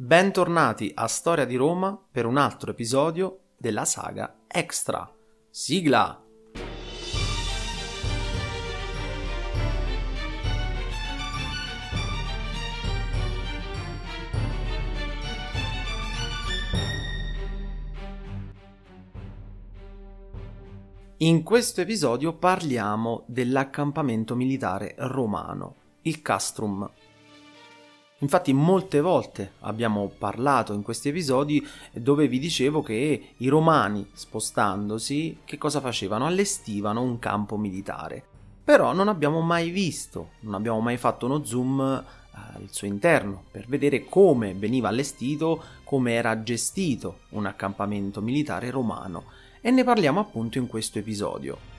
Bentornati a Storia di Roma per un altro episodio della saga Extra. Sigla! In questo episodio parliamo dell'accampamento militare romano, il Castrum Infatti molte volte abbiamo parlato in questi episodi dove vi dicevo che i romani spostandosi che cosa facevano? Allestivano un campo militare. Però non abbiamo mai visto, non abbiamo mai fatto uno zoom al suo interno per vedere come veniva allestito, come era gestito un accampamento militare romano e ne parliamo appunto in questo episodio.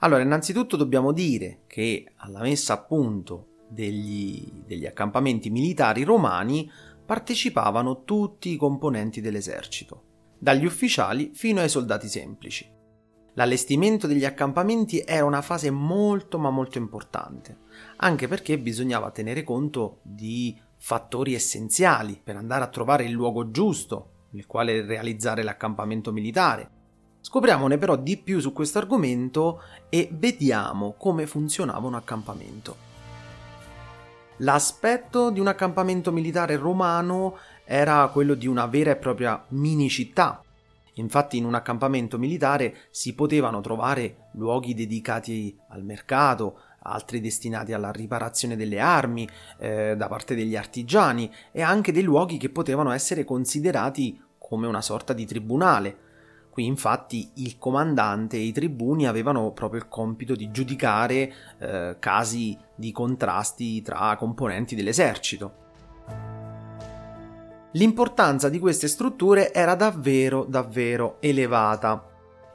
Allora, innanzitutto dobbiamo dire che alla messa a punto degli, degli accampamenti militari romani partecipavano tutti i componenti dell'esercito, dagli ufficiali fino ai soldati semplici. L'allestimento degli accampamenti era una fase molto ma molto importante, anche perché bisognava tenere conto di fattori essenziali per andare a trovare il luogo giusto nel quale realizzare l'accampamento militare, Scopriamone però di più su questo argomento e vediamo come funzionava un accampamento. L'aspetto di un accampamento militare romano era quello di una vera e propria mini città. Infatti in un accampamento militare si potevano trovare luoghi dedicati al mercato, altri destinati alla riparazione delle armi eh, da parte degli artigiani e anche dei luoghi che potevano essere considerati come una sorta di tribunale, Qui infatti il comandante e i tribuni avevano proprio il compito di giudicare eh, casi di contrasti tra componenti dell'esercito. L'importanza di queste strutture era davvero davvero elevata.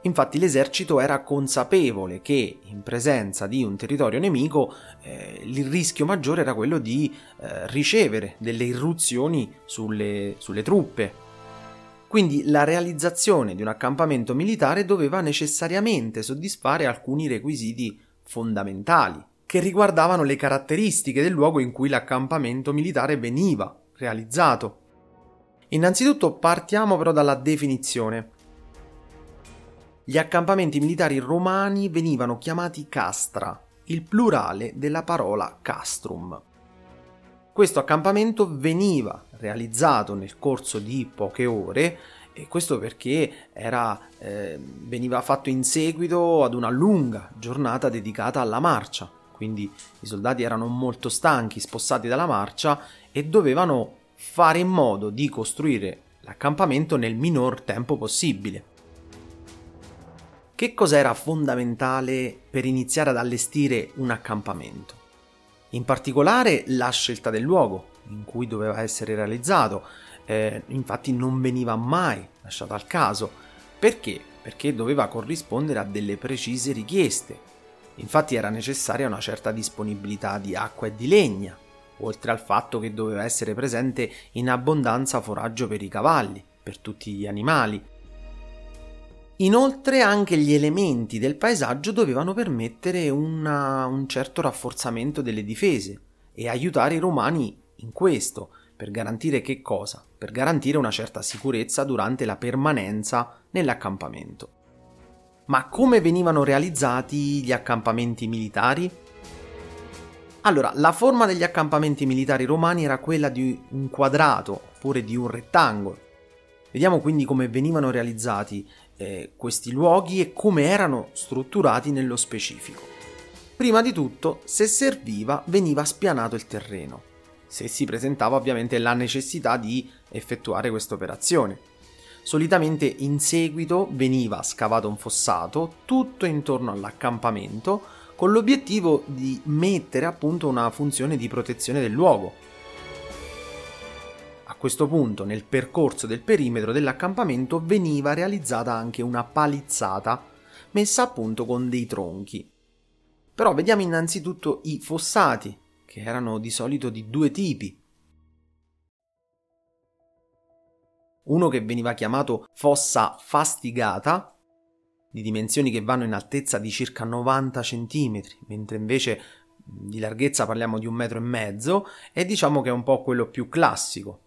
Infatti l'esercito era consapevole che in presenza di un territorio nemico eh, il rischio maggiore era quello di eh, ricevere delle irruzioni sulle, sulle truppe quindi la realizzazione di un accampamento militare doveva necessariamente soddisfare alcuni requisiti fondamentali, che riguardavano le caratteristiche del luogo in cui l'accampamento militare veniva realizzato. Innanzitutto partiamo però dalla definizione. Gli accampamenti militari romani venivano chiamati castra, il plurale della parola castrum. Questo accampamento veniva realizzato nel corso di poche ore e questo perché era, eh, veniva fatto in seguito ad una lunga giornata dedicata alla marcia. Quindi i soldati erano molto stanchi, spossati dalla marcia e dovevano fare in modo di costruire l'accampamento nel minor tempo possibile. Che cos'era fondamentale per iniziare ad allestire un accampamento? In particolare la scelta del luogo in cui doveva essere realizzato, eh, infatti non veniva mai lasciata al caso. Perché? Perché doveva corrispondere a delle precise richieste. Infatti era necessaria una certa disponibilità di acqua e di legna, oltre al fatto che doveva essere presente in abbondanza foraggio per i cavalli, per tutti gli animali, Inoltre anche gli elementi del paesaggio dovevano permettere una, un certo rafforzamento delle difese e aiutare i romani in questo, per garantire che cosa? Per garantire una certa sicurezza durante la permanenza nell'accampamento. Ma come venivano realizzati gli accampamenti militari? Allora, la forma degli accampamenti militari romani era quella di un quadrato oppure di un rettangolo. Vediamo quindi come venivano realizzati eh, questi luoghi e come erano strutturati nello specifico. Prima di tutto, se serviva, veniva spianato il terreno, se si presentava ovviamente la necessità di effettuare questa operazione. Solitamente in seguito veniva scavato un fossato tutto intorno all'accampamento con l'obiettivo di mettere appunto una funzione di protezione del luogo, questo punto, nel percorso del perimetro dell'accampamento, veniva realizzata anche una palizzata messa a punto con dei tronchi. Però vediamo innanzitutto i fossati, che erano di solito di due tipi. uno che veniva chiamato fossa fastigata, di dimensioni che vanno in altezza di circa 90 cm, mentre invece di larghezza parliamo di un metro e mezzo, e diciamo che è un po' quello più classico.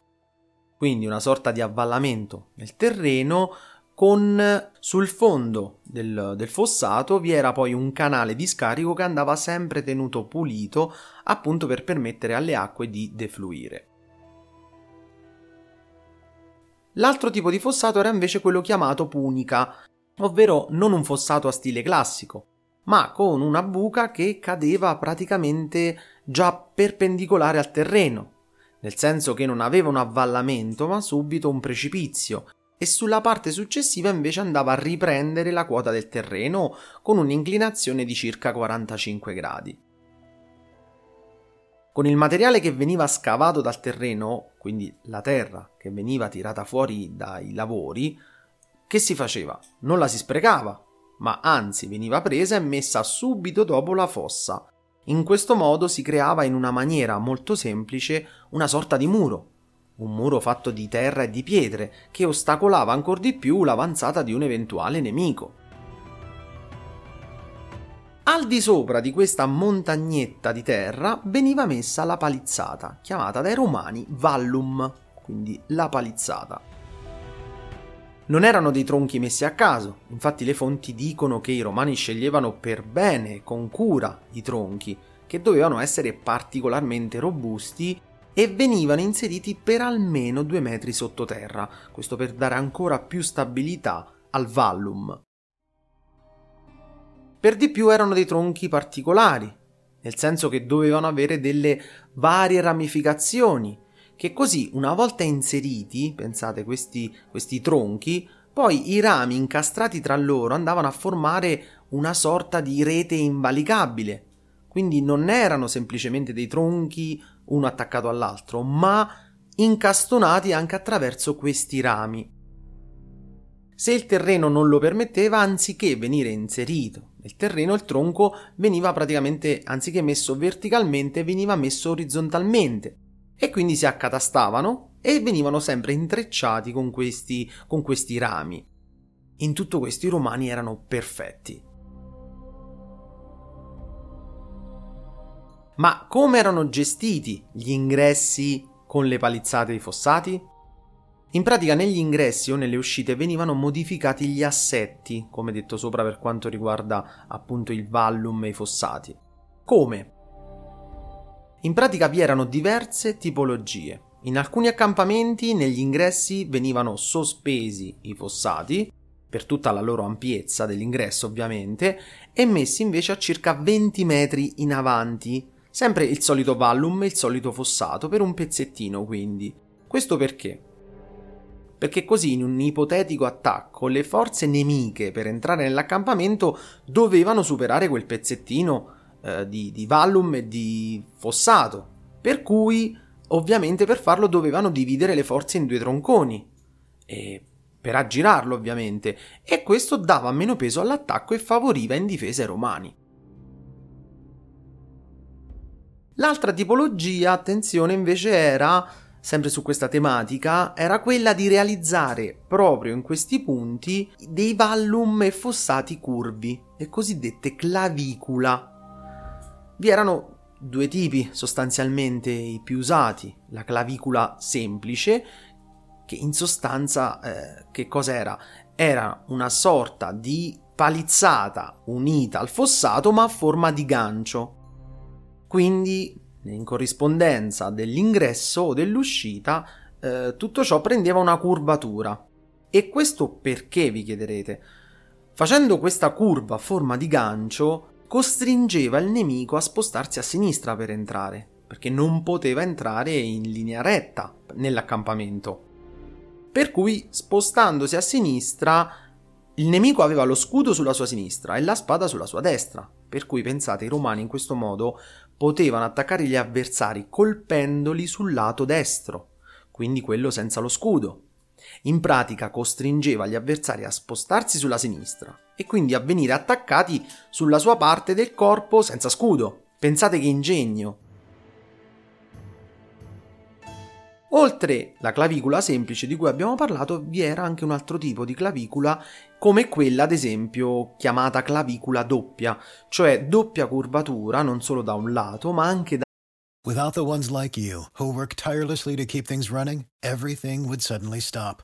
Quindi una sorta di avvallamento nel terreno con sul fondo del, del, fossato vi era poi un canale di scarico che andava sempre tenuto pulito appunto per permettere alle acque di defluire. L'altro tipo di fossato era invece quello chiamato punica, ovvero non un fossato a stile classico, ma con una buca che cadeva praticamente già perpendicolare al terreno, nel senso che non aveva un avvallamento ma subito un precipizio e sulla parte successiva invece andava a riprendere la quota del terreno con un'inclinazione di circa 45 gradi. Con il materiale che veniva scavato dal terreno, quindi la terra che veniva tirata fuori dai lavori, che si faceva? Non la si sprecava, ma anzi veniva presa e messa subito dopo la fossa. In questo modo si creava in una maniera molto semplice una sorta di muro, un muro fatto di terra e di pietre che ostacolava ancora di più l'avanzata di un eventuale nemico. Al di sopra di questa montagnetta di terra veniva messa la palizzata, chiamata dai romani vallum, quindi la palizzata. Non erano dei tronchi messi a caso, infatti le fonti dicono che i romani sceglievano per bene, con cura, i tronchi, che dovevano essere particolarmente robusti e venivano inseriti per almeno due metri sottoterra, questo per dare ancora più stabilità al vallum. Per di più erano dei tronchi particolari, nel senso che dovevano avere delle varie ramificazioni, che così una volta inseriti, pensate questi, questi tronchi, poi i rami incastrati tra loro andavano a formare una sorta di rete invalicabile. Quindi non erano semplicemente dei tronchi uno attaccato all'altro, ma incastonati anche attraverso questi rami. Se il terreno non lo permetteva, anziché venire inserito nel terreno, il tronco veniva praticamente, anziché messo verticalmente, veniva messo orizzontalmente e quindi si accatastavano e venivano sempre intrecciati con questi, con questi rami. In tutto questo i romani erano perfetti. Ma come erano gestiti gli ingressi con le palizzate dei fossati? In pratica negli ingressi o nelle uscite venivano modificati gli assetti, come detto sopra per quanto riguarda appunto il vallum e i fossati. Come? In pratica vi erano diverse tipologie. In alcuni accampamenti negli ingressi venivano sospesi i fossati, per tutta la loro ampiezza dell'ingresso ovviamente, e messi invece a circa 20 metri in avanti Sempre il solito vallum e il solito fossato, per un pezzettino quindi. Questo perché? Perché così in un ipotetico attacco le forze nemiche per entrare nell'accampamento dovevano superare quel pezzettino eh, di, di vallum e di fossato. Per cui, ovviamente, per farlo dovevano dividere le forze in due tronconi. E per aggirarlo, ovviamente. E questo dava meno peso all'attacco e favoriva in difesa i romani. L'altra tipologia, attenzione, invece era, sempre su questa tematica, era quella di realizzare proprio in questi punti dei vallum e fossati curvi, le cosiddette clavicula. Vi erano due tipi sostanzialmente i più usati, la clavicula semplice, che in sostanza eh, che cos'era? Era una sorta di palizzata unita al fossato ma a forma di gancio quindi, in corrispondenza dell'ingresso o dell'uscita, eh, tutto ciò prendeva una curvatura. E questo perché, vi chiederete? Facendo questa curva a forma di gancio, costringeva il nemico a spostarsi a sinistra per entrare, perché non poteva entrare in linea retta nell'accampamento. Per cui, spostandosi a sinistra, il nemico aveva lo scudo sulla sua sinistra e la spada sulla sua destra. Per cui pensate, i romani in questo modo potevano attaccare gli avversari colpendoli sul lato destro, quindi quello senza lo scudo. In pratica costringeva gli avversari a spostarsi sulla sinistra e quindi a venire attaccati sulla sua parte del corpo senza scudo. Pensate che ingegno. Oltre la clavicula semplice di cui abbiamo parlato, vi era anche un altro tipo di clavicula, come quella ad esempio chiamata clavicula doppia, cioè doppia curvatura non solo da un lato, ma anche da Without the ones like you who work tirelessly to keep things running, everything would suddenly stop.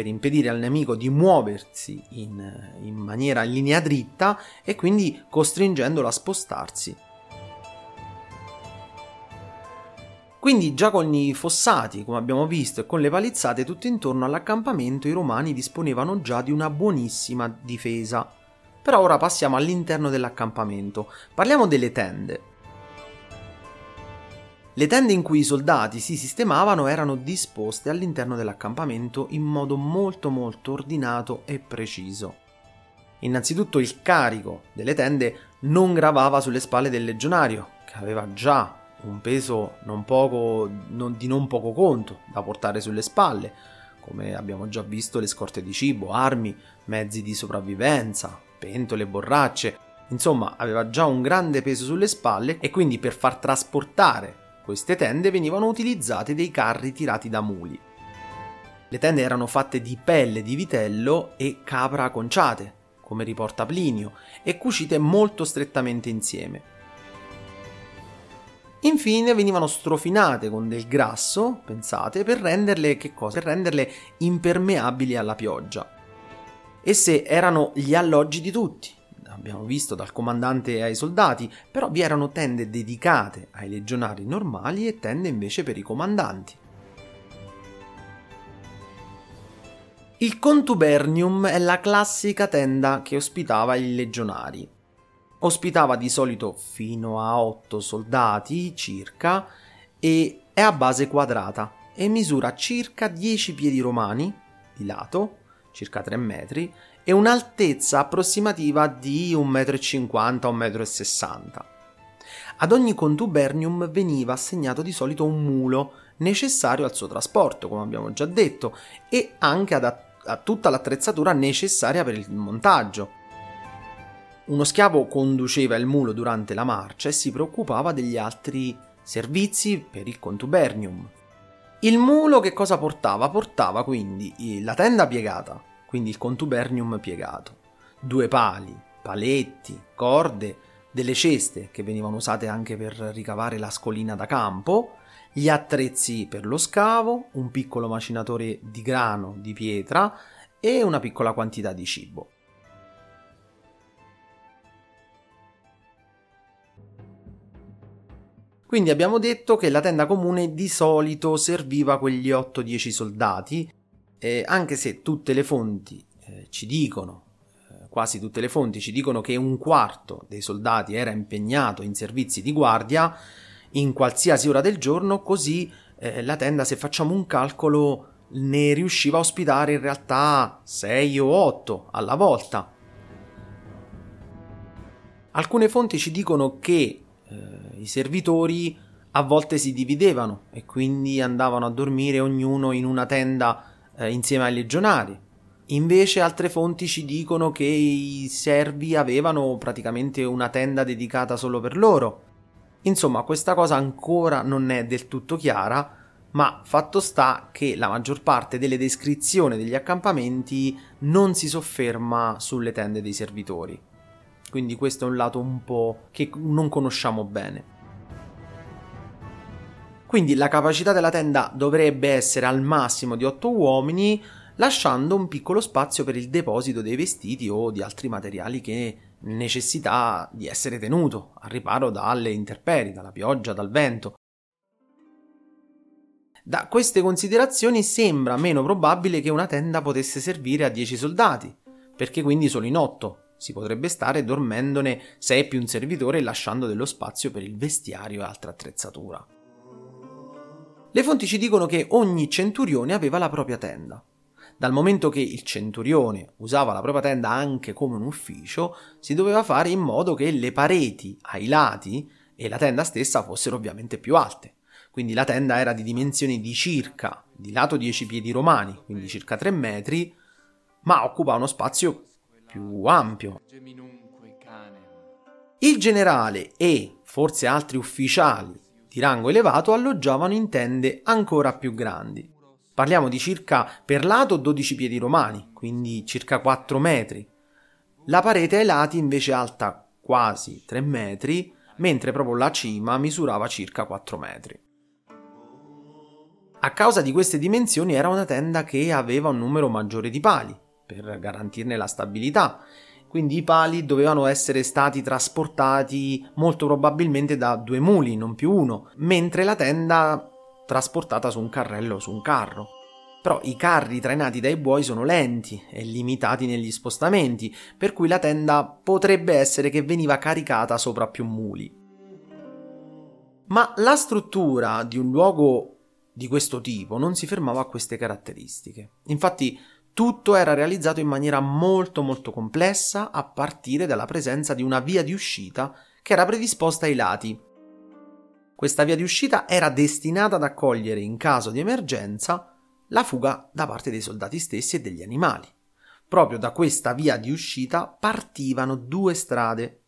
per impedire al nemico di muoversi in, in maniera in linea dritta e quindi costringendolo a spostarsi. Quindi già con i fossati, come abbiamo visto, e con le palizzate tutto intorno all'accampamento i romani disponevano già di una buonissima difesa. Però ora passiamo all'interno dell'accampamento. Parliamo delle tende. Le tende in cui i soldati si sistemavano erano disposte all'interno dell'accampamento in modo molto molto ordinato e preciso. Innanzitutto il carico delle tende non gravava sulle spalle del legionario, che aveva già un peso non poco, non, di non poco conto da portare sulle spalle, come abbiamo già visto le scorte di cibo, armi, mezzi di sopravvivenza, pentole, borracce, insomma aveva già un grande peso sulle spalle e quindi per far trasportare queste tende venivano utilizzati dei carri tirati da muli. Le tende erano fatte di pelle di vitello e capra conciate, come riporta Plinio, e cucite molto strettamente insieme. Infine venivano strofinate con del grasso, pensate, per renderle, per renderle impermeabili alla pioggia. Esse erano gli alloggi di tutti, abbiamo visto dal comandante ai soldati, però vi erano tende dedicate ai legionari normali e tende invece per i comandanti. Il contubernium è la classica tenda che ospitava i legionari. Ospitava di solito fino a 8 soldati circa e è a base quadrata e misura circa 10 piedi romani di lato, circa 3 metri, e un'altezza approssimativa di 1,50 m, 1,60 m. Ad ogni contubernium veniva assegnato di solito un mulo necessario al suo trasporto, come abbiamo già detto, e anche ad a tutta l'attrezzatura necessaria per il montaggio. Uno schiavo conduceva il mulo durante la marcia e si preoccupava degli altri servizi per il contubernium. Il mulo che cosa portava? Portava quindi la tenda piegata, quindi il contubernium piegato, due pali, paletti, corde, delle ceste che venivano usate anche per ricavare la scolina da campo, gli attrezzi per lo scavo, un piccolo macinatore di grano di pietra e una piccola quantità di cibo. Quindi abbiamo detto che la tenda comune di solito serviva quegli 8-10 soldati, eh, anche se tutte le fonti eh, ci dicono, eh, quasi tutte le fonti ci dicono che un quarto dei soldati era impegnato in servizi di guardia in qualsiasi ora del giorno, così eh, la tenda, se facciamo un calcolo, ne riusciva a ospitare in realtà 6 o 8 alla volta. Alcune fonti ci dicono che eh, i servitori a volte si dividevano e quindi andavano a dormire ognuno in una tenda eh, insieme ai legionari. Invece altre fonti ci dicono che i servi avevano praticamente una tenda dedicata solo per loro. Insomma, questa cosa ancora non è del tutto chiara, ma fatto sta che la maggior parte delle descrizioni degli accampamenti non si sofferma sulle tende dei servitori quindi questo è un lato un po' che non conosciamo bene. Quindi la capacità della tenda dovrebbe essere al massimo di 8 uomini, lasciando un piccolo spazio per il deposito dei vestiti o di altri materiali che necessita di essere tenuto a riparo dalle interperi, dalla pioggia, dal vento. Da queste considerazioni sembra meno probabile che una tenda potesse servire a 10 soldati, perché quindi solo in 8 si potrebbe stare dormendone sei più un servitore lasciando dello spazio per il vestiario e altra attrezzatura. Le fonti ci dicono che ogni centurione aveva la propria tenda. Dal momento che il centurione usava la propria tenda anche come un ufficio, si doveva fare in modo che le pareti ai lati e la tenda stessa fossero ovviamente più alte. Quindi la tenda era di dimensioni di circa, di lato 10 piedi romani, quindi circa 3 metri, ma occupa uno spazio più ampio. Il generale e forse altri ufficiali di rango elevato alloggiavano in tende ancora più grandi. Parliamo di circa per lato 12 piedi romani, quindi circa 4 metri. La parete ai lati invece alta quasi 3 metri, mentre proprio la cima misurava circa 4 metri. A causa di queste dimensioni era una tenda che aveva un numero maggiore di pali, per garantirne la stabilità, quindi i pali dovevano essere stati trasportati molto probabilmente da due muli, non più uno, mentre la tenda trasportata su un carrello o su un carro. Però i carri trainati dai buoi sono lenti e limitati negli spostamenti, per cui la tenda potrebbe essere che veniva caricata sopra più muli. Ma la struttura di un luogo di questo tipo non si fermava a queste caratteristiche. Infatti tutto era realizzato in maniera molto molto complessa a partire dalla presenza di una via di uscita che era predisposta ai lati questa via di uscita era destinata ad accogliere in caso di emergenza la fuga da parte dei soldati stessi e degli animali. Proprio da questa via di uscita partivano due strade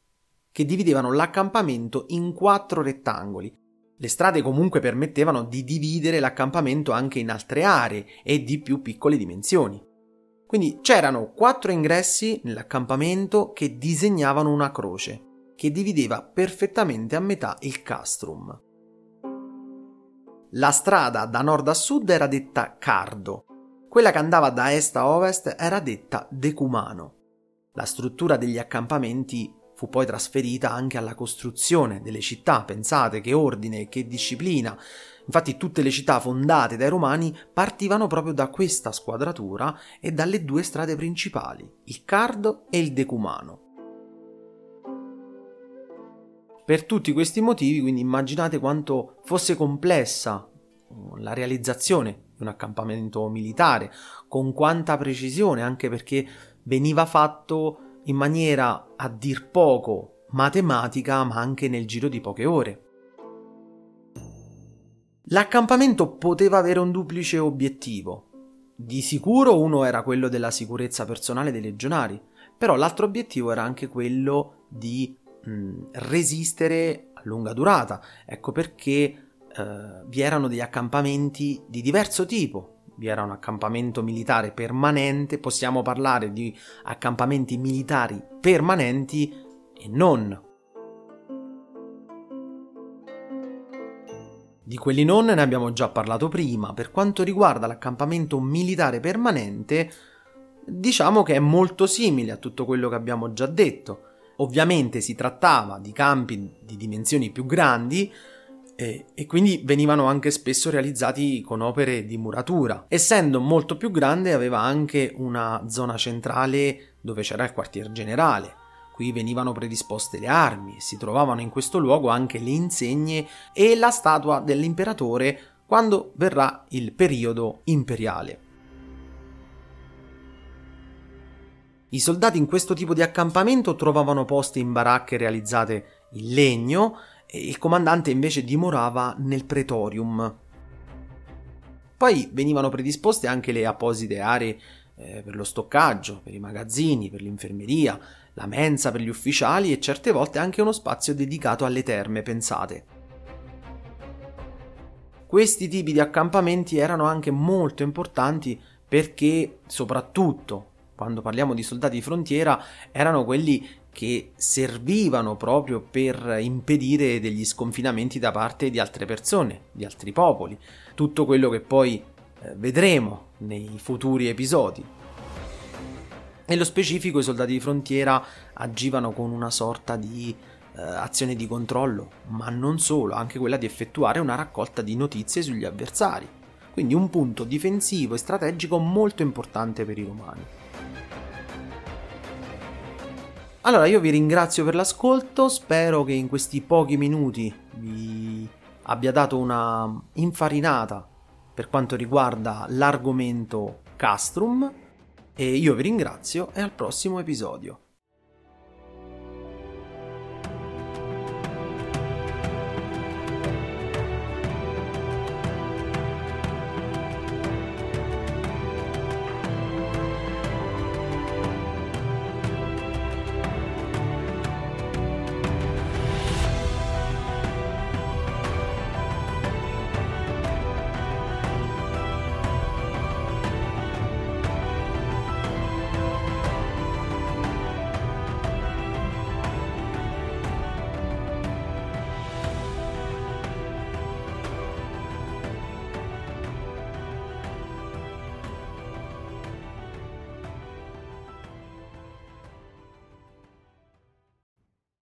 che dividevano l'accampamento in quattro rettangoli. Le strade comunque permettevano di dividere l'accampamento anche in altre aree e di più piccole dimensioni. Quindi c'erano quattro ingressi nell'accampamento che disegnavano una croce che divideva perfettamente a metà il castrum. La strada da nord a sud era detta Cardo, quella che andava da est a ovest era detta Decumano. La struttura degli accampamenti fu poi trasferita anche alla costruzione delle città, pensate che ordine che disciplina. Infatti tutte le città fondate dai romani partivano proprio da questa squadratura e dalle due strade principali, il Cardo e il Decumano. Per tutti questi motivi, quindi immaginate quanto fosse complessa uh, la realizzazione di un accampamento militare, con quanta precisione, anche perché veniva fatto in maniera a dir poco matematica, ma anche nel giro di poche ore. L'accampamento poteva avere un duplice obiettivo. Di sicuro uno era quello della sicurezza personale dei legionari, però l'altro obiettivo era anche quello di mh, resistere a lunga durata. Ecco perché eh, vi erano degli accampamenti di diverso tipo. Vi era un accampamento militare permanente, possiamo parlare di accampamenti militari permanenti e non. Di quelli non ne abbiamo già parlato prima. Per quanto riguarda l'accampamento militare permanente, diciamo che è molto simile a tutto quello che abbiamo già detto. Ovviamente si trattava di campi di dimensioni più grandi e, e, quindi venivano anche spesso realizzati con opere di muratura. Essendo molto più grande aveva anche una zona centrale dove c'era il quartier generale. Qui venivano predisposte le armi si trovavano in questo luogo anche le insegne e la statua dell'imperatore quando verrà il periodo imperiale. I soldati in questo tipo di accampamento trovavano posti in baracche realizzate in legno e il comandante invece dimorava nel pretorium. Poi venivano predisposte anche le apposite aree eh, per lo stoccaggio, per i magazzini, per l'infermeria, la mensa per gli ufficiali e certe volte anche uno spazio dedicato alle terme, pensate. Questi tipi di accampamenti erano anche molto importanti perché soprattutto quando parliamo di soldati di frontiera, erano quelli che servivano proprio per impedire degli sconfinamenti da parte di altre persone, di altri popoli, tutto quello che poi eh, vedremo nei futuri episodi. Nello specifico i soldati di frontiera agivano con una sorta di eh, azione di controllo, ma non solo, anche quella di effettuare una raccolta di notizie sugli avversari. Quindi un punto difensivo e strategico molto importante per i romani. Allora io vi ringrazio per l'ascolto, spero che in questi pochi minuti vi abbia dato una infarinata per quanto riguarda l'argomento Castrum e io vi ringrazio e al prossimo episodio.